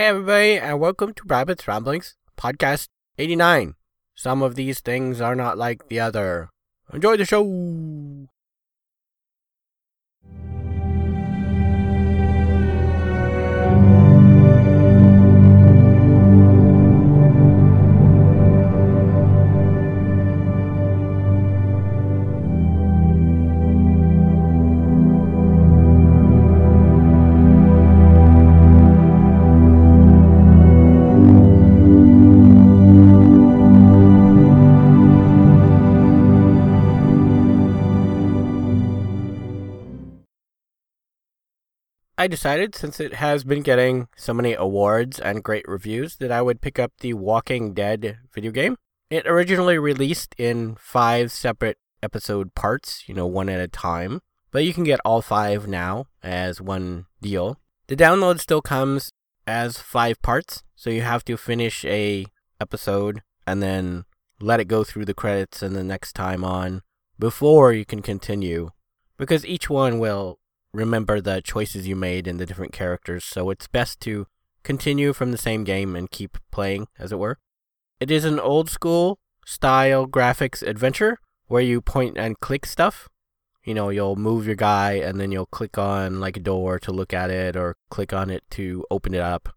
Hey, everybody, and welcome to Rabbit's Ramblings, podcast 89. Some of these things are not like the other. Enjoy the show! I decided, since it has been getting so many awards and great reviews, that I would pick up the Walking Dead video game. It originally released in five separate episode parts, you know, one at a time, but you can get all five now as one deal. The download still comes as five parts, so you have to finish a episode and then let it go through the credits and the next time on before you can continue because each one will remember the choices you made and the different characters, so it's best to continue from the same game and keep playing, as it were. It is an old school style graphics adventure where you point and click stuff. You know, you'll move your guy and then you'll click on like a door to look at it or click on it to open it up.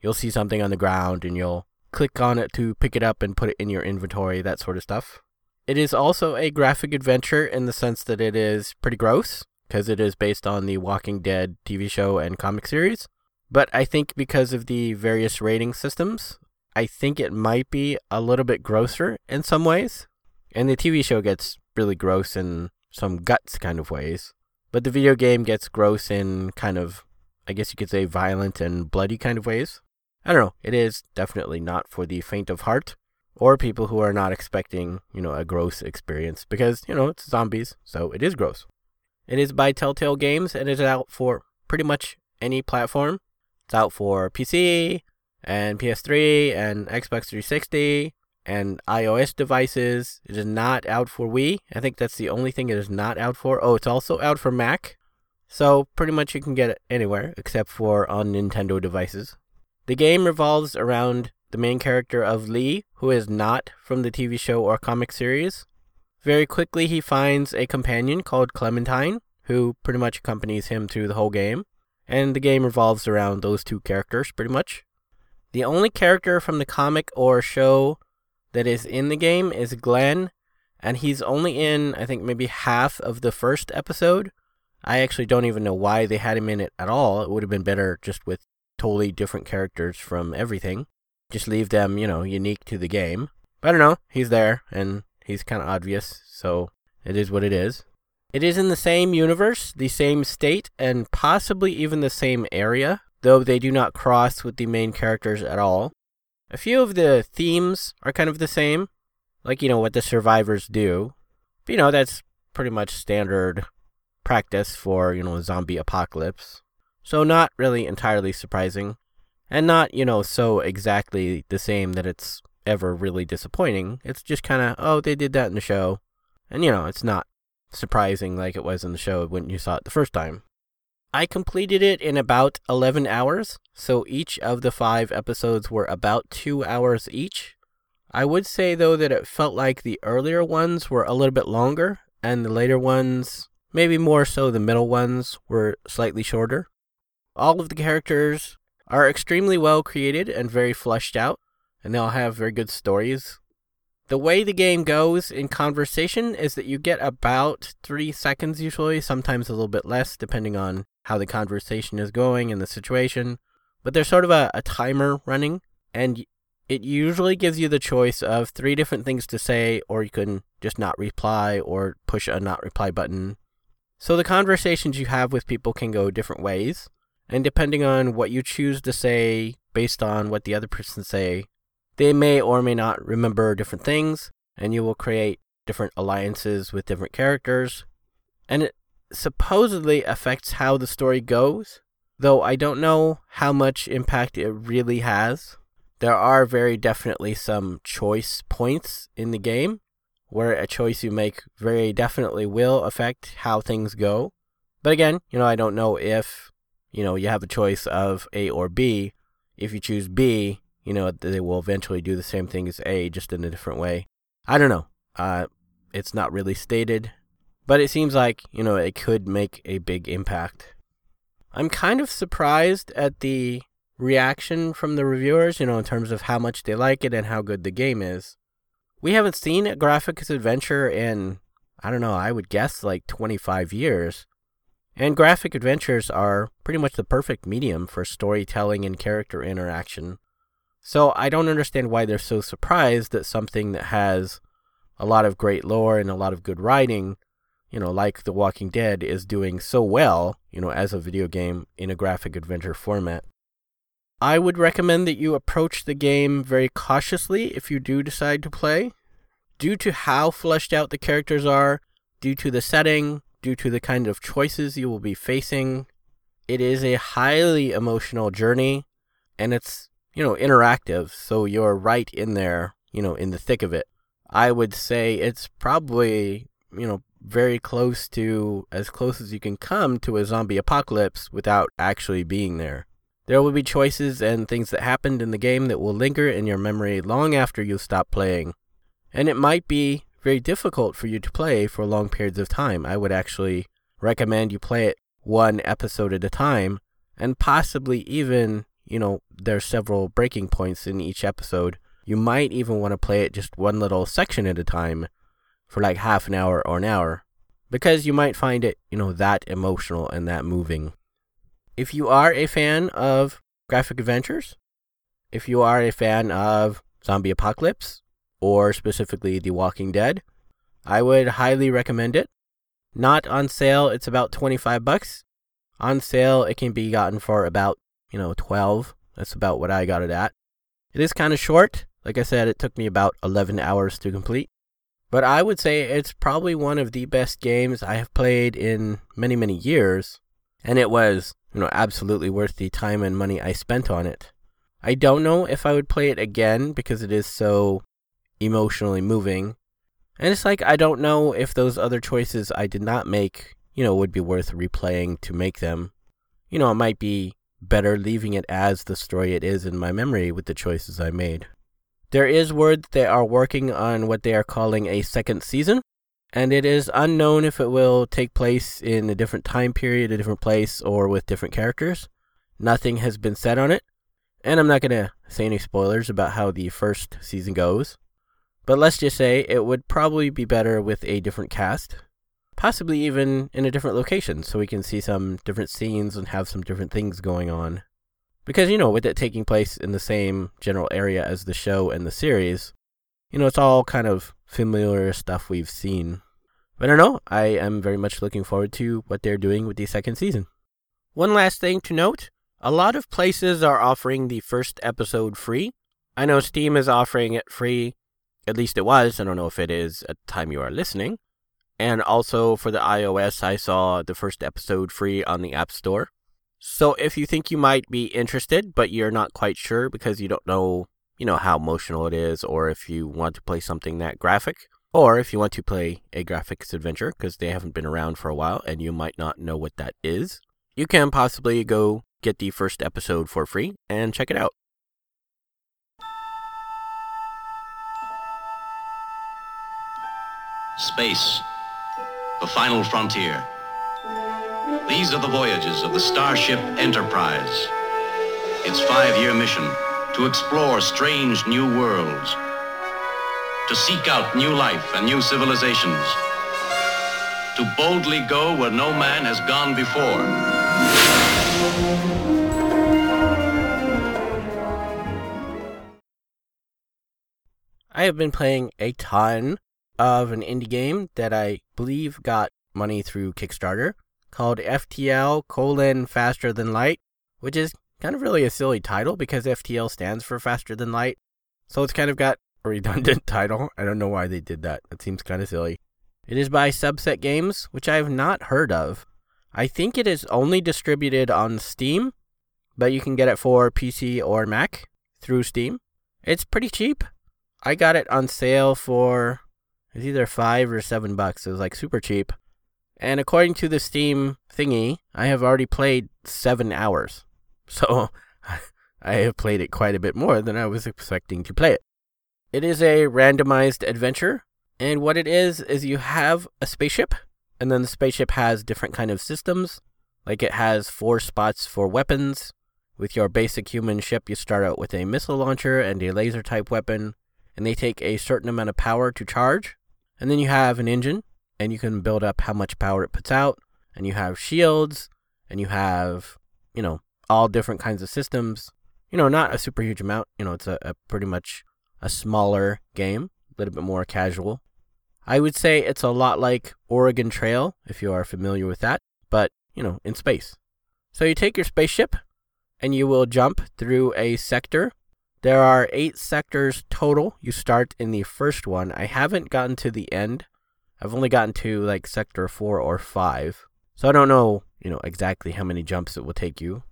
You'll see something on the ground and you'll click on it to pick it up and put it in your inventory, that sort of stuff. It is also a graphic adventure in the sense that it is pretty gross because it is based on the Walking Dead TV show and comic series. But I think because of the various rating systems, I think it might be a little bit grosser in some ways. And the TV show gets really gross in some guts kind of ways. But the video game gets gross in kind of, I guess you could say, violent and bloody kind of ways. I don't know. It is definitely not for the faint of heart or people who are not expecting, you know, a gross experience because, you know, it's zombies, so it is gross. It is by Telltale Games and it is out for pretty much any platform. It's out for PC and PS3 and Xbox 360 and iOS devices. It is not out for Wii. I think that's the only thing it is not out for. Oh, it's also out for Mac. So pretty much you can get it anywhere except for on Nintendo devices. The game revolves around the main character of Lee, who is not from the TV show or comic series. Very quickly, he finds a companion called Clementine, who pretty much accompanies him through the whole game. And the game revolves around those two characters, pretty much. The only character from the comic or show that is in the game is Glenn, and he's only in, I think, maybe half of the first episode. I actually don't even know why they had him in it at all. It would have been better just with totally different characters from everything. Just leave them, you know, unique to the game. But I don't know. He's there, and He's kind of obvious, so it is what it is. It is in the same universe, the same state, and possibly even the same area, though they do not cross with the main characters at all. A few of the themes are kind of the same, like, you know, what the survivors do. But, you know, that's pretty much standard practice for, you know, zombie apocalypse. So, not really entirely surprising. And not, you know, so exactly the same that it's ever really disappointing. It's just kind of, oh, they did that in the show. And, you know, it's not surprising like it was in the show when you saw it the first time. I completed it in about 11 hours, so each of the five episodes were about two hours each. I would say, though, that it felt like the earlier ones were a little bit longer, and the later ones, maybe more so the middle ones, were slightly shorter. All of the characters are extremely well created and very fleshed out and they'll have very good stories. The way the game goes in conversation is that you get about three seconds usually, sometimes a little bit less, depending on how the conversation is going and the situation. But there's sort of a, a timer running, and it usually gives you the choice of three different things to say, or you can just not reply or push a not reply button. So the conversations you have with people can go different ways, and depending on what you choose to say based on what the other person say, they may or may not remember different things, and you will create different alliances with different characters. And it supposedly affects how the story goes, though I don't know how much impact it really has. There are very definitely some choice points in the game where a choice you make very definitely will affect how things go. But again, you know, I don't know if, you know, you have a choice of A or B, if you choose B, you know, they will eventually do the same thing as A, just in a different way. I don't know. Uh, it's not really stated, but it seems like, you know, it could make a big impact. I'm kind of surprised at the reaction from the reviewers, you know, in terms of how much they like it and how good the game is. We haven't seen a graphics adventure in, I don't know, I would guess like 25 years. And graphic adventures are pretty much the perfect medium for storytelling and character interaction. So I don't understand why they're so surprised that something that has a lot of great lore and a lot of good writing, you know, like The Walking Dead, is doing so well, you know, as a video game in a graphic adventure format. I would recommend that you approach the game very cautiously if you do decide to play. Due to how fleshed out the characters are, due to the setting, due to the kind of choices you will be facing, it is a highly emotional journey and it's, you know, interactive, so you're right in there, you know, in the thick of it. I would say it's probably, you know, very close to as close as you can come to a zombie apocalypse without actually being there. There will be choices and things that happened in the game that will linger in your memory long after you stop playing. And it might be very difficult for you to play for long periods of time. I would actually recommend you play it one episode at a time and possibly even, you know, there's several breaking points in each episode. You might even want to play it just one little section at a time for like half an hour or an hour because you might find it, you know, that emotional and that moving if you are a fan of graphic adventures, if you are a fan of Zombie Apocalypse, or specifically The Walking Dead, I would highly recommend it. Not on sale, it's about 25 bucks. On sale, it can be gotten for about, you know, 12. That's about what I got it at. It is kind of short. Like I said, it took me about 11 hours to complete. But I would say it's probably one of the best games I have played in many, many years. And it was you know, absolutely worth the time and money I spent on it. I don't know if I would play it again because it is so emotionally moving. And it's like I don't know if those other choices I did not make, you know, would be worth replaying to make them. You know, it might be better leaving it as the story it is in my memory with the choices I made. There is word they are working on what they are calling a second season, and it is unknown if it will take place in a different time period, a different place, or with different characters. Nothing has been said on it, and I'm not going to say any spoilers about how the first season goes. But let's just say it would probably be better with a different cast, possibly even in a different location, so we can see some different scenes and have some different things going on. Because, you know, with it taking place in the same general area as the show and the series, you know, it's all kind of familiar stuff we've seen. But I don't know. I am very much looking forward to what they're doing with the second season. One last thing to note a lot of places are offering the first episode free. I know Steam is offering it free. At least it was. I don't know if it is at the time you are listening. And also for the iOS, I saw the first episode free on the App Store. So if you think you might be interested, but you're not quite sure because you don't know you know, how emotional it is, or if you want to play something that graphic, or if you want to play a graphics adventure because they haven't been around for a while and you might not know what that is, you can possibly go get the first episode for free and check it out. Space, the final frontier. These are the voyages of the Starship Enterprise. Its five year mission to explore strange new worlds, to seek out new life and new civilizations, to boldly go where no man has gone before. I have been playing a ton of an indie game that I believe got money through Kickstarter called FTL colon faster than light, which is kind of really a silly title because FTL stands for faster than light. So it's kind of got a redundant title. I don't know why they did that. It seems kind of silly. It is by Subset Games, which I have not heard of. I think it is only distributed on Steam, but you can get it for PC or Mac through Steam. It's pretty cheap. I got it on sale for it's either five or seven bucks. It was like super cheap. And according to the Steam thingy, I have already played seven hours. So I have played it quite a bit more than I was expecting to play it. It is a randomized adventure, and what it is is you have a spaceship, and then the spaceship has different kind of systems. Like it has four spots for weapons. With your basic human ship, you start out with a missile launcher and a laser type weapon, and they take a certain amount of power to charge. And then you have an engine, and you can build up how much power it puts out, and you have shields, and you have, you know, all different kinds of systems. You know, not a super huge amount. You know, it's a, a pretty much a smaller game, a little bit more casual. I would say it's a lot like Oregon Trail, if you are familiar with that, but, you know, in space. So you take your spaceship and you will jump through a sector. There are eight sectors total. You start in the first one. I haven't gotten to the end. I've only gotten to like sector four or five. So I don't know, you know, exactly how many jumps it will take you.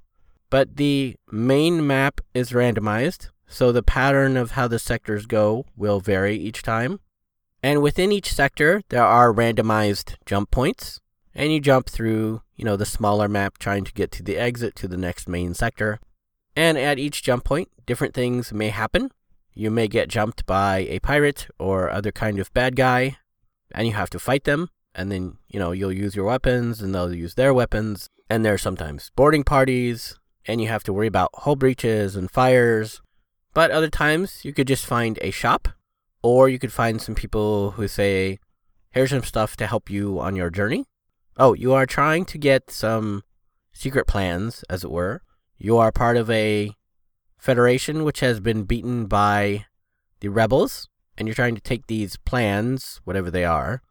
But the main map is randomized. So the pattern of how the sectors go will vary each time. And within each sector, there are randomized jump points. And you jump through, you know, the smaller map trying to get to the exit to the next main sector. And at each jump point, different things may happen. You may get jumped by a pirate or other kind of bad guy, and you have to fight them. And then, you know, you'll use your weapons and they'll use their weapons. And there are sometimes boarding parties, and you have to worry about hull breaches and fires but other times you could just find a shop, or you could find some people who say, here's some stuff to help you on your journey. Oh, you are trying to get some secret plans, as it were. You are part of a federation which has been beaten by the rebels, and you're trying to take these plans, whatever they are,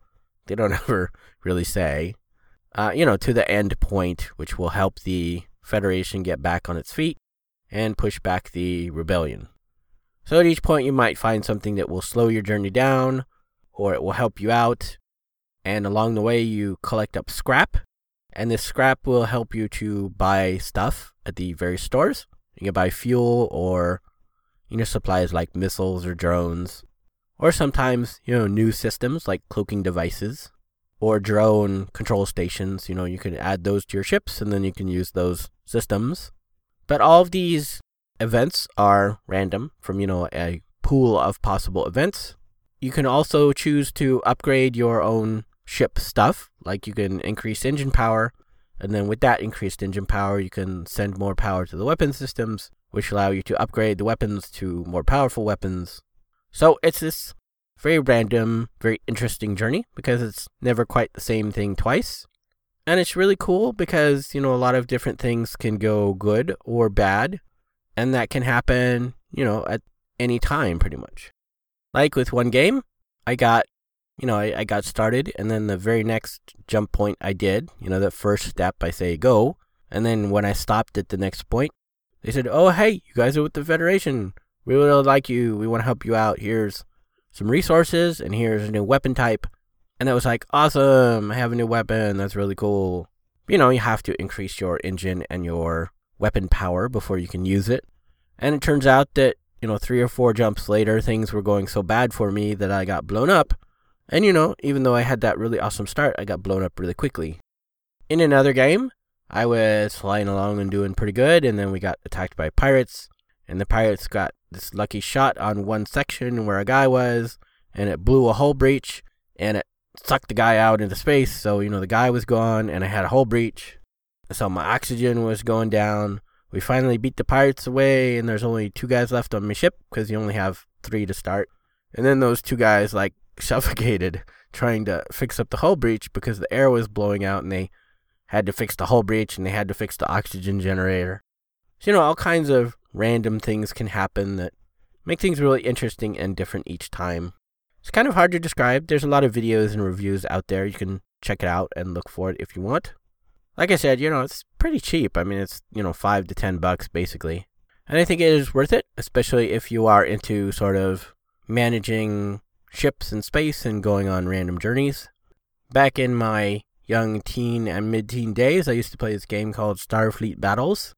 they don't ever really say, uh, you know, to the end point, which will help the Federation get back on its feet and push back the rebellion. So at each point, you might find something that will slow your journey down, or it will help you out. And along the way, you collect up scrap, and this scrap will help you to buy stuff at the various stores. You can buy fuel or you know supplies like missiles or drones, or sometimes you know new systems like cloaking devices or drone control stations. You know you can add those to your ships, and then you can use those systems. But all of these events are random from, you know, a pool of possible events. You can also choose to upgrade your own ship stuff, like you can increase engine power, and then with that increased engine power, you can send more power to the weapon systems, which allow you to upgrade the weapons to more powerful weapons. So it's this very random, very interesting journey because it's never quite the same thing twice. And it's really cool because, you know, a lot of different things can go good or bad and that can happen, you know, at any time pretty much. Like with one game, I got, you know, I, I got started, and then the very next jump point I did, you know, the first step I say go, and then when I stopped at the next point, they said, "Oh, hey, you guys are with the Federation. We really like you. We want to help you out. Here's some resources, and here's a new weapon type." And that was like, awesome! I have a new weapon. That's really cool. You know, you have to increase your engine and your weapon power before you can use it. And it turns out that, you know, three or four jumps later, things were going so bad for me that I got blown up. And, you know, even though I had that really awesome start, I got blown up really quickly. In another game, I was flying along and doing pretty good, and then we got attacked by pirates. And the pirates got this lucky shot on one section where a guy was, and it blew a hull breach, and it sucked the guy out into space. So, you know, the guy was gone, and I had a hull breach. So my oxygen was going down. We finally beat the pirates away, and there's only two guys left on my ship because you only have three to start. And then those two guys like suffocated trying to fix up the hull breach because the air was blowing out, and they had to fix the hull breach and they had to fix the oxygen generator. So, you know, all kinds of random things can happen that make things really interesting and different each time. It's kind of hard to describe. There's a lot of videos and reviews out there. You can check it out and look for it if you want like I said, you know, it's pretty cheap. I mean, it's, you know, five to ten bucks basically. And I think it is worth it, especially if you are into sort of managing ships in space and going on random journeys. Back in my young teen and mid teen days, I used to play this game called Starfleet Battles.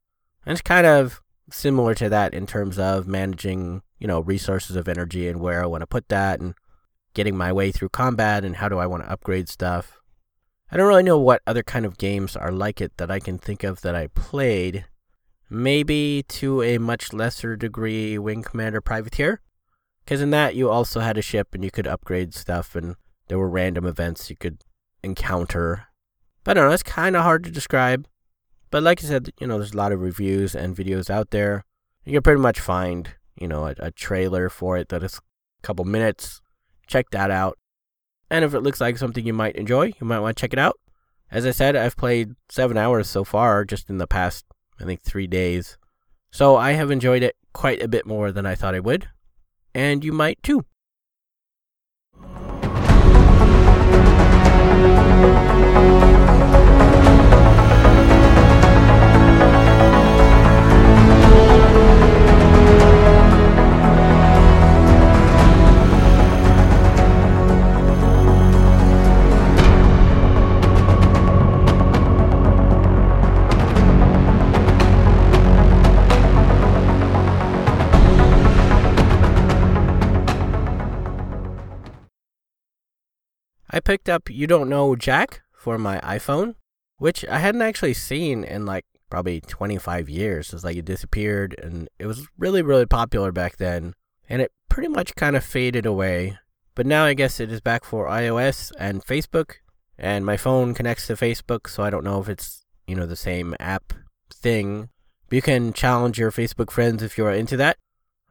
And it's kind of similar to that in terms of managing, you know, resources of energy and where I want to put that and getting my way through combat and how do I want to upgrade stuff. I don't really know what other kind of games are like it that I can think of that I played. maybe to a much lesser degree Wing Commander Privateer. Because in that, you also had a ship and you could upgrade stuff, and there were random events you could encounter. But I don't know, it's kind of hard to describe. But like I said, you know, there's a lot of reviews and videos out there. You can pretty much find, you know, a, a trailer for it that is a couple minutes. Check that out. And if it looks like something you might enjoy, you might want to check it out. As I said, I've played seven hours so far just in the past, I think, three days. So I have enjoyed it quite a bit more than I thought I would. And you might too. I picked up You Don't Know Jack for my iPhone, which I hadn't actually seen in like probably 25 years. It's like it disappeared and it was really, really popular back then. And it pretty much kind of faded away. But now I guess it is back for iOS and Facebook. And my phone connects to Facebook, so I don't know if it's, you know, the same app thing. But you can challenge your Facebook friends if you are into that.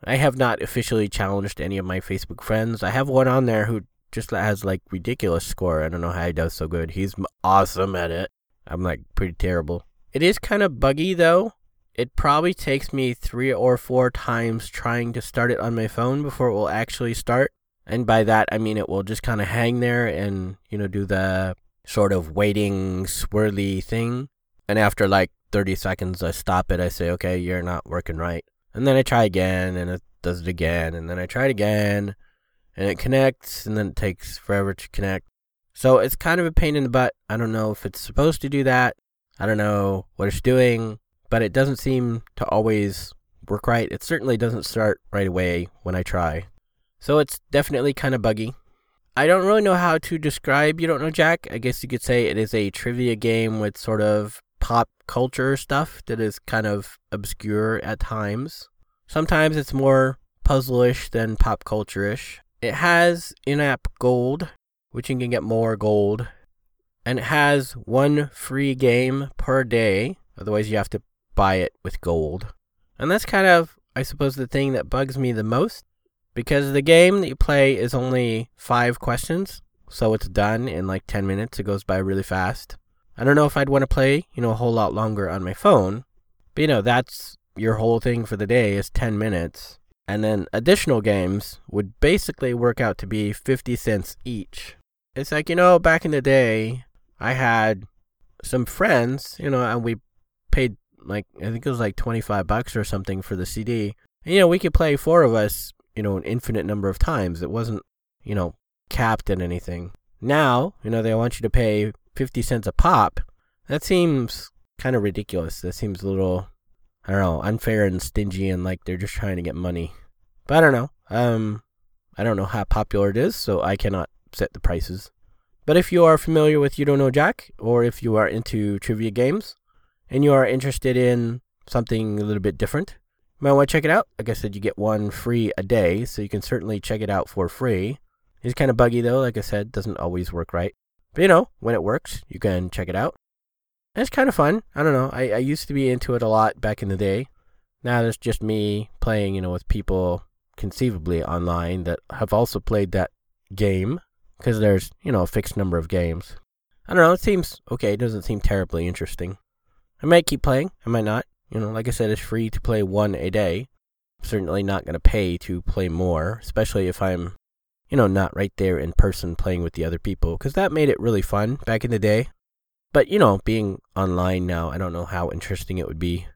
I have not officially challenged any of my Facebook friends. I have one on there who just has like ridiculous score. I don't know how he does so good. He's awesome at it. I'm like pretty terrible. It is kind of buggy though. It probably takes me three or four times trying to start it on my phone before it will actually start. And by that, I mean it will just kind of hang there and, you know, do the sort of waiting, swirly thing. And after like 30 seconds, I stop it. I say, okay, you're not working right. And then I try again and it does it again. And then I try it again and it connects and then it takes forever to connect. So it's kind of a pain in the butt. I don't know if it's supposed to do that. I don't know what it's doing, but it doesn't seem to always work right. It certainly doesn't start right away when I try. So it's definitely kind of buggy. I don't really know how to describe You Don't Know Jack. I guess you could say it is a trivia game with sort of pop culture stuff that is kind of obscure at times. Sometimes it's more puzzle-ish than pop culture-ish. It has in-app gold, which you can get more gold, and it has one free game per day. Otherwise, you have to buy it with gold. And that's kind of, I suppose, the thing that bugs me the most because the game that you play is only five questions, so it's done in like 10 minutes. It goes by really fast. I don't know if I'd want to play, you know, a whole lot longer on my phone, but you know, that's your whole thing for the day is 10 minutes. And then additional games would basically work out to be 50 cents each. It's like, you know, back in the day, I had some friends, you know, and we paid like, I think it was like 25 bucks or something for the CD. And, you know, we could play four of us, you know, an infinite number of times. It wasn't, you know, capped at anything. Now, you know, they want you to pay 50 cents a pop. That seems kind of ridiculous. That seems a little I don't know, unfair and stingy and like they're just trying to get money. But I don't know. Um, I don't know how popular it is, so I cannot set the prices. But if you are familiar with You Don't Know Jack, or if you are into trivia games, and you are interested in something a little bit different, you might want to check it out. Like I said, you get one free a day, so you can certainly check it out for free. It's kind of buggy though, like I said, doesn't always work right. But you know, when it works, you can check it out it's kind of fun. I don't know. I, I used to be into it a lot back in the day. Now it's just me playing, you know, with people conceivably online that have also played that game because there's, you know, a fixed number of games. I don't know. It seems okay. It doesn't seem terribly interesting. I might keep playing. I might not. You know, like I said, it's free to play one a day. I'm certainly not going to pay to play more, especially if I'm, you know, not right there in person playing with the other people because that made it really fun back in the day. But, you know, being online now, I don't know how interesting it would be.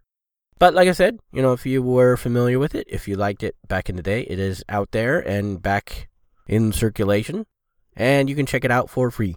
But like I said, you know, if you were familiar with it, if you liked it back in the day, it is out there and back in circulation. And you can check it out for free.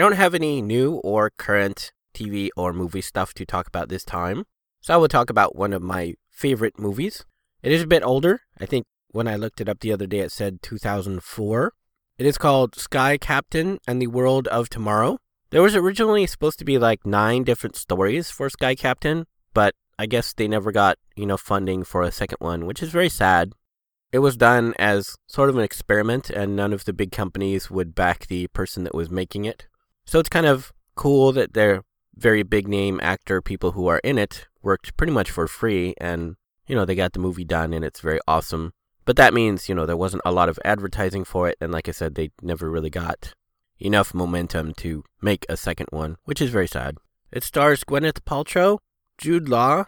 Don't have any new or current TV or movie stuff to talk about this time, so I will talk about one of my favorite movies. It is a bit older. I think when I looked it up the other day, it said 2004. It is called Sky Captain and the World of Tomorrow. There was originally supposed to be like nine different stories for Sky Captain, but I guess they never got enough funding for a second one, which is very sad. It was done as sort of an experiment, and none of the big companies would back the person that was making it. So it's kind of cool that their very big name actor people who are in it worked pretty much for free, and you know they got the movie done, and it's very awesome. But that means you know there wasn't a lot of advertising for it, and like I said, they never really got enough momentum to make a second one, which is very sad. It stars Gwyneth Paltrow, Jude Law,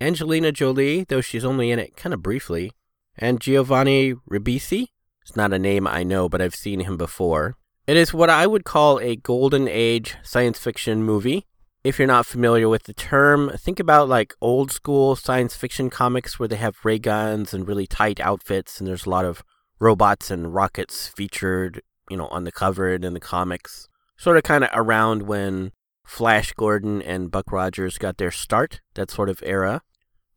Angelina Jolie, though she's only in it kind of briefly, and Giovanni Ribisi. It's not a name I know, but I've seen him before. It is what I would call a golden age science fiction movie. If you're not familiar with the term, think about like old school science fiction comics where they have ray guns and really tight outfits, and there's a lot of robots and rockets featured, you know, on the cover and in the comics. Sort of kind of around when Flash Gordon and Buck Rogers got their start, that sort of era.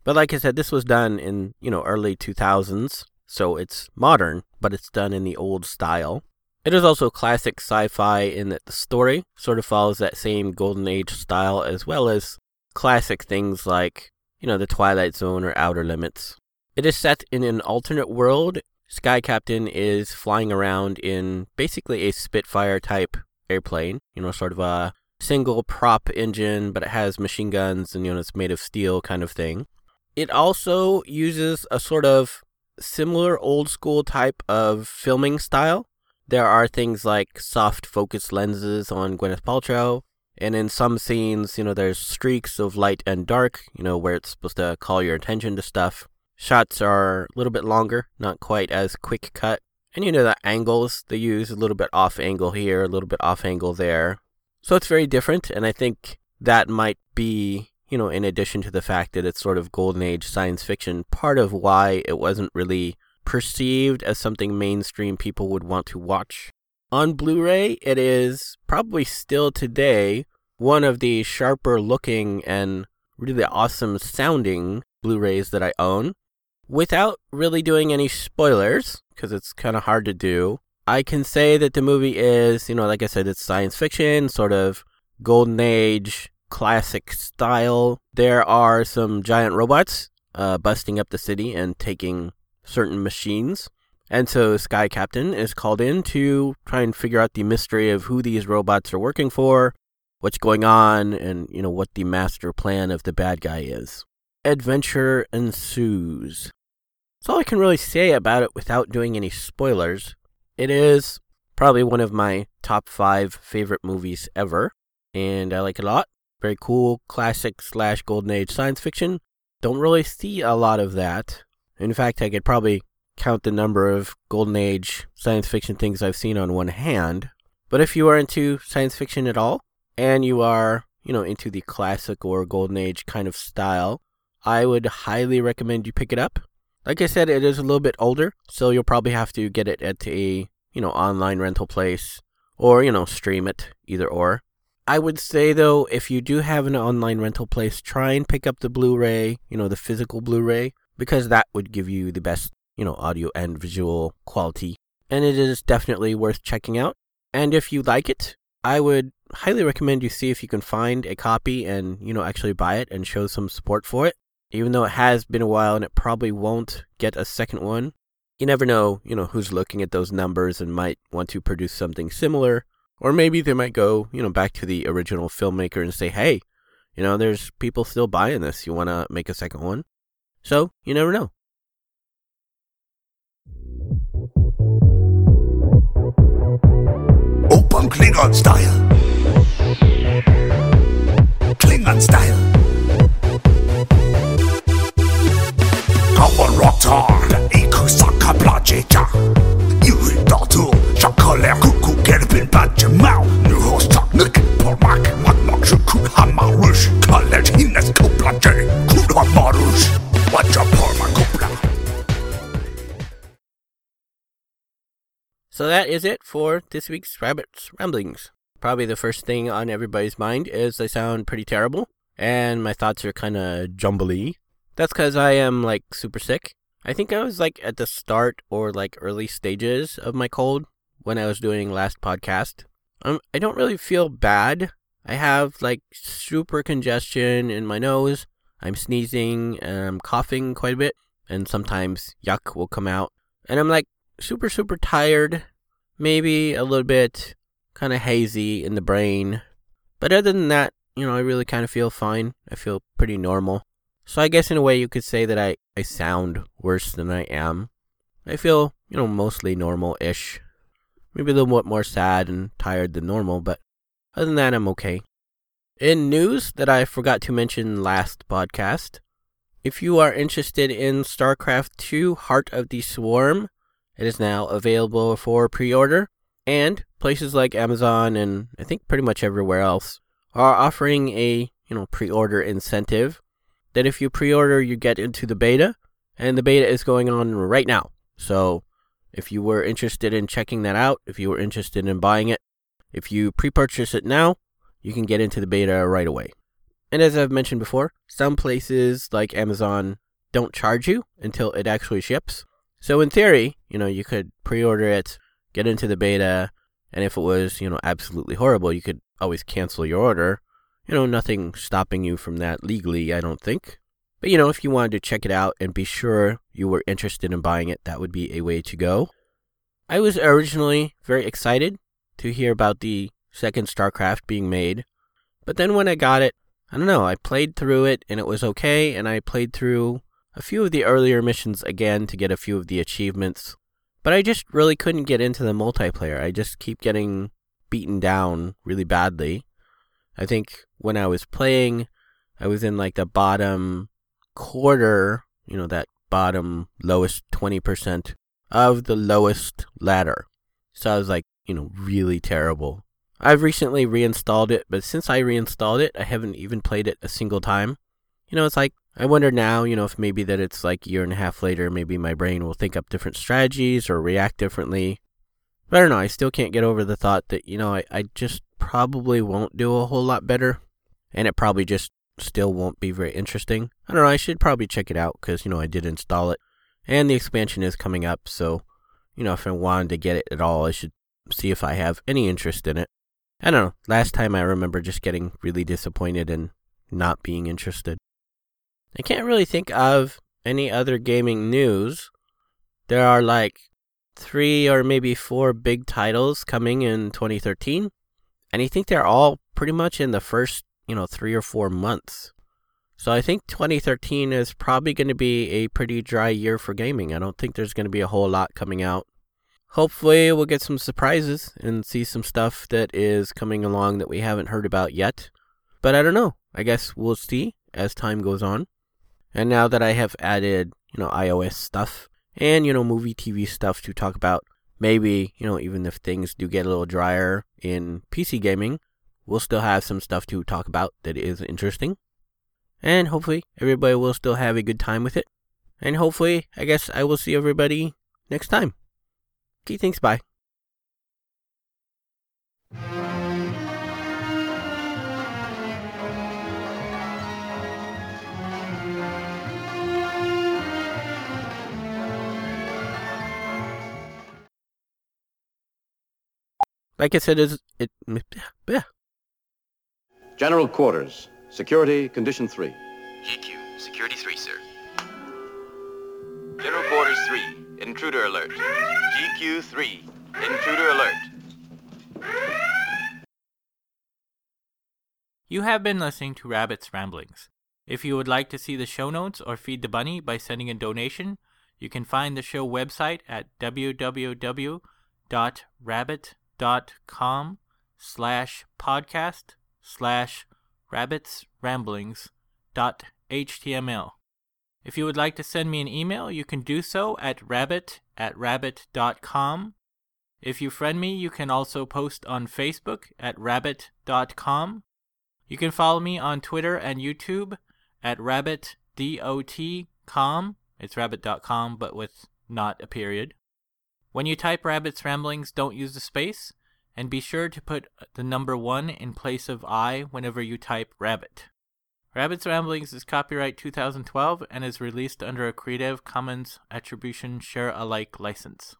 But like I said, this was done in, you know, early 2000s, so it's modern, but it's done in the old style. It is also classic sci-fi in that the story sort of follows that same golden age style as well as classic things like, you know, the Twilight Zone or Outer Limits. It is set in an alternate world. Sky Captain is flying around in basically a Spitfire type airplane, you know, sort of a single prop engine, but it has machine guns and, you know, it's made of steel kind of thing. It also uses a sort of similar old school type of filming style. There are things like soft focus lenses on Gwyneth Paltrow, and in some scenes, you know, there's streaks of light and dark, you know, where it's supposed to call your attention to stuff. Shots are a little bit longer, not quite as quick cut. And you know, the angles they use a little bit off angle here, a little bit off angle there. So it's very different, and I think that might be, you know, in addition to the fact that it's sort of golden age science fiction, part of why it wasn't really perceived as something mainstream people would want to watch. On Blu ray, it is probably still today one of the sharper looking and really awesome sounding Blu rays that I own. Without really doing any spoilers, because it's kind of hard to do, I can say that the movie is, you know, like I said, it's science fiction, sort of golden age, classic style. There are some giant robots uh, busting up the city and taking certain machines. And so Sky Captain is called in to try and figure out the mystery of who these robots are working for, what's going on, and you know what the master plan of the bad guy is. Adventure ensues. That's all I can really say about it without doing any spoilers. It is probably one of my top five favorite movies ever, and I like it a lot. Very cool, classic slash golden age science fiction. Don't really see a lot of that. In fact, I could probably count the number of golden age science fiction things I've seen on one hand. But if you are into science fiction at all, and you are, you know, into the classic or golden age kind of style, I would highly recommend you pick it up. Like I said, it is a little bit older, so you'll probably have to get it at a, you know, online rental place or, you know, stream it, either or. I would say though, if you do have an online rental place, try and pick up the Blu-ray, you know, the physical Blu-ray, because that would give you the best, you know, audio and visual quality. And it is definitely worth checking out. And if you like it, I would highly recommend you see if you can find a copy and, you know, actually buy it and show some support for it. Even though it has been a while and it probably won't get a second one, you never know, you know, who's looking at those numbers and might want to produce something similar. Or maybe they might go, you know, back to the original filmmaker and say, hey, you know, there's people still buying this. You want to make a second one? So, you never know. Open Klingon style. Klingon style. Copper rock hard, ikusa kaplajita. Yuri datu, shakale kuku kerbin bajima. So that is it for this week's Rabbit's Ramblings. Probably the first thing on everybody's mind is I sound pretty terrible and my thoughts are kind of jumbly. That's because I am like super sick. I think I was like at the start or like early stages of my cold when I was doing last podcast. Um, I don't really feel bad. I have like super congestion in my nose. I'm sneezing and I'm coughing quite a bit, and sometimes yuck will come out. And I'm like super, super tired, maybe a little bit kind of hazy in the brain. But other than that, you know, I really kind of feel fine. I feel pretty normal. So I guess in a way you could say that I, I sound worse than I am. I feel, you know, mostly normal ish. Maybe a little bit more sad and tired than normal, but other than that, I'm okay. In news that I forgot to mention last podcast, if you are interested in StarCraft 2 Heart of the Swarm, it is now available for pre order, and places like Amazon and I think pretty much everywhere else are offering a you know pre-order incentive that if you pre-order you get into the beta and the beta is going on right now. So if you were interested in checking that out if you were interested in buying it if you pre-purchase it now you can get into the beta right away. And as i've mentioned before some places like amazon don't charge you until it actually ships so in theory you know you could pre-order it get into the beta and if it was, you know, absolutely horrible, you could always cancel your order. You know, nothing stopping you from that legally, I don't think. But, you know, if you wanted to check it out and be sure you were interested in buying it, that would be a way to go. I was originally very excited to hear about the second StarCraft being made. But then when I got it, I don't know, I played through it and it was okay, and I played through a few of the earlier missions again to get a few of the achievements. But I just really couldn't get into the multiplayer. I just keep getting beaten down really badly. I think when I was playing, I was in like the bottom quarter, you know, that bottom lowest 20% of the lowest ladder. So I was like, you know, really terrible. I've recently reinstalled it, but since I reinstalled it, I haven't even played it a single time. You know, it's like I wonder now, you know, if maybe that it's like a year and a half later, maybe my brain will think up different strategies or react differently. But I don't know, I still can't get over the thought that, you know, I, I just probably won't do a whole lot better. And it probably just still won't be very interesting. I don't know, I should probably check it out because, you know, I did install it. And the expansion is coming up, so, you know, if I wanted to get it at all, I should see if I have any interest in it. I don't know, last time I remember just getting really disappointed and not being interested. I can't really think of any other gaming news. There are like three or maybe four big titles coming in 2013, and I think they're all pretty much in the first, you know, three or four months. So I think 2013 is probably going to be a pretty dry year for gaming. I don't think there's going to be a whole lot coming out. Hopefully, we'll get some surprises and see some stuff that is coming along that we haven't heard about yet. But I don't know. I guess we'll see as time goes on. And now that I have added, you know, iOS stuff and, you know, movie TV stuff to talk about, maybe, you know, even if things do get a little drier in PC gaming, we'll still have some stuff to talk about that is interesting. And hopefully everybody will still have a good time with it. And hopefully, I guess I will see everybody next time. Okay, thanks, bye. Like I said, is it? Yeah. General Quarters. Security, Condition 3. GQ, Security 3, sir. General Quarters 3, Intruder Alert. GQ 3, Intruder Alert. You have been listening to Rabbit's Ramblings. If you would like to see the show notes or feed the bunny by sending a donation, you can find the show website at www.rabbit.com slash podcast slash rabbits dot html. If you would like to send me an email, you can do so at rabbit at rabbit.com. If you friend me, you can also post on Facebook at rabbit.com. You can follow me on Twitter and YouTube at rabbitdot.com. It's rabbit.com, but with not a period. When you type Rabbit's Ramblings, don't use the space. And be sure to put the number 1 in place of I whenever you type rabbit. Rabbit's Ramblings is copyright 2012 and is released under a Creative Commons Attribution Share Alike license.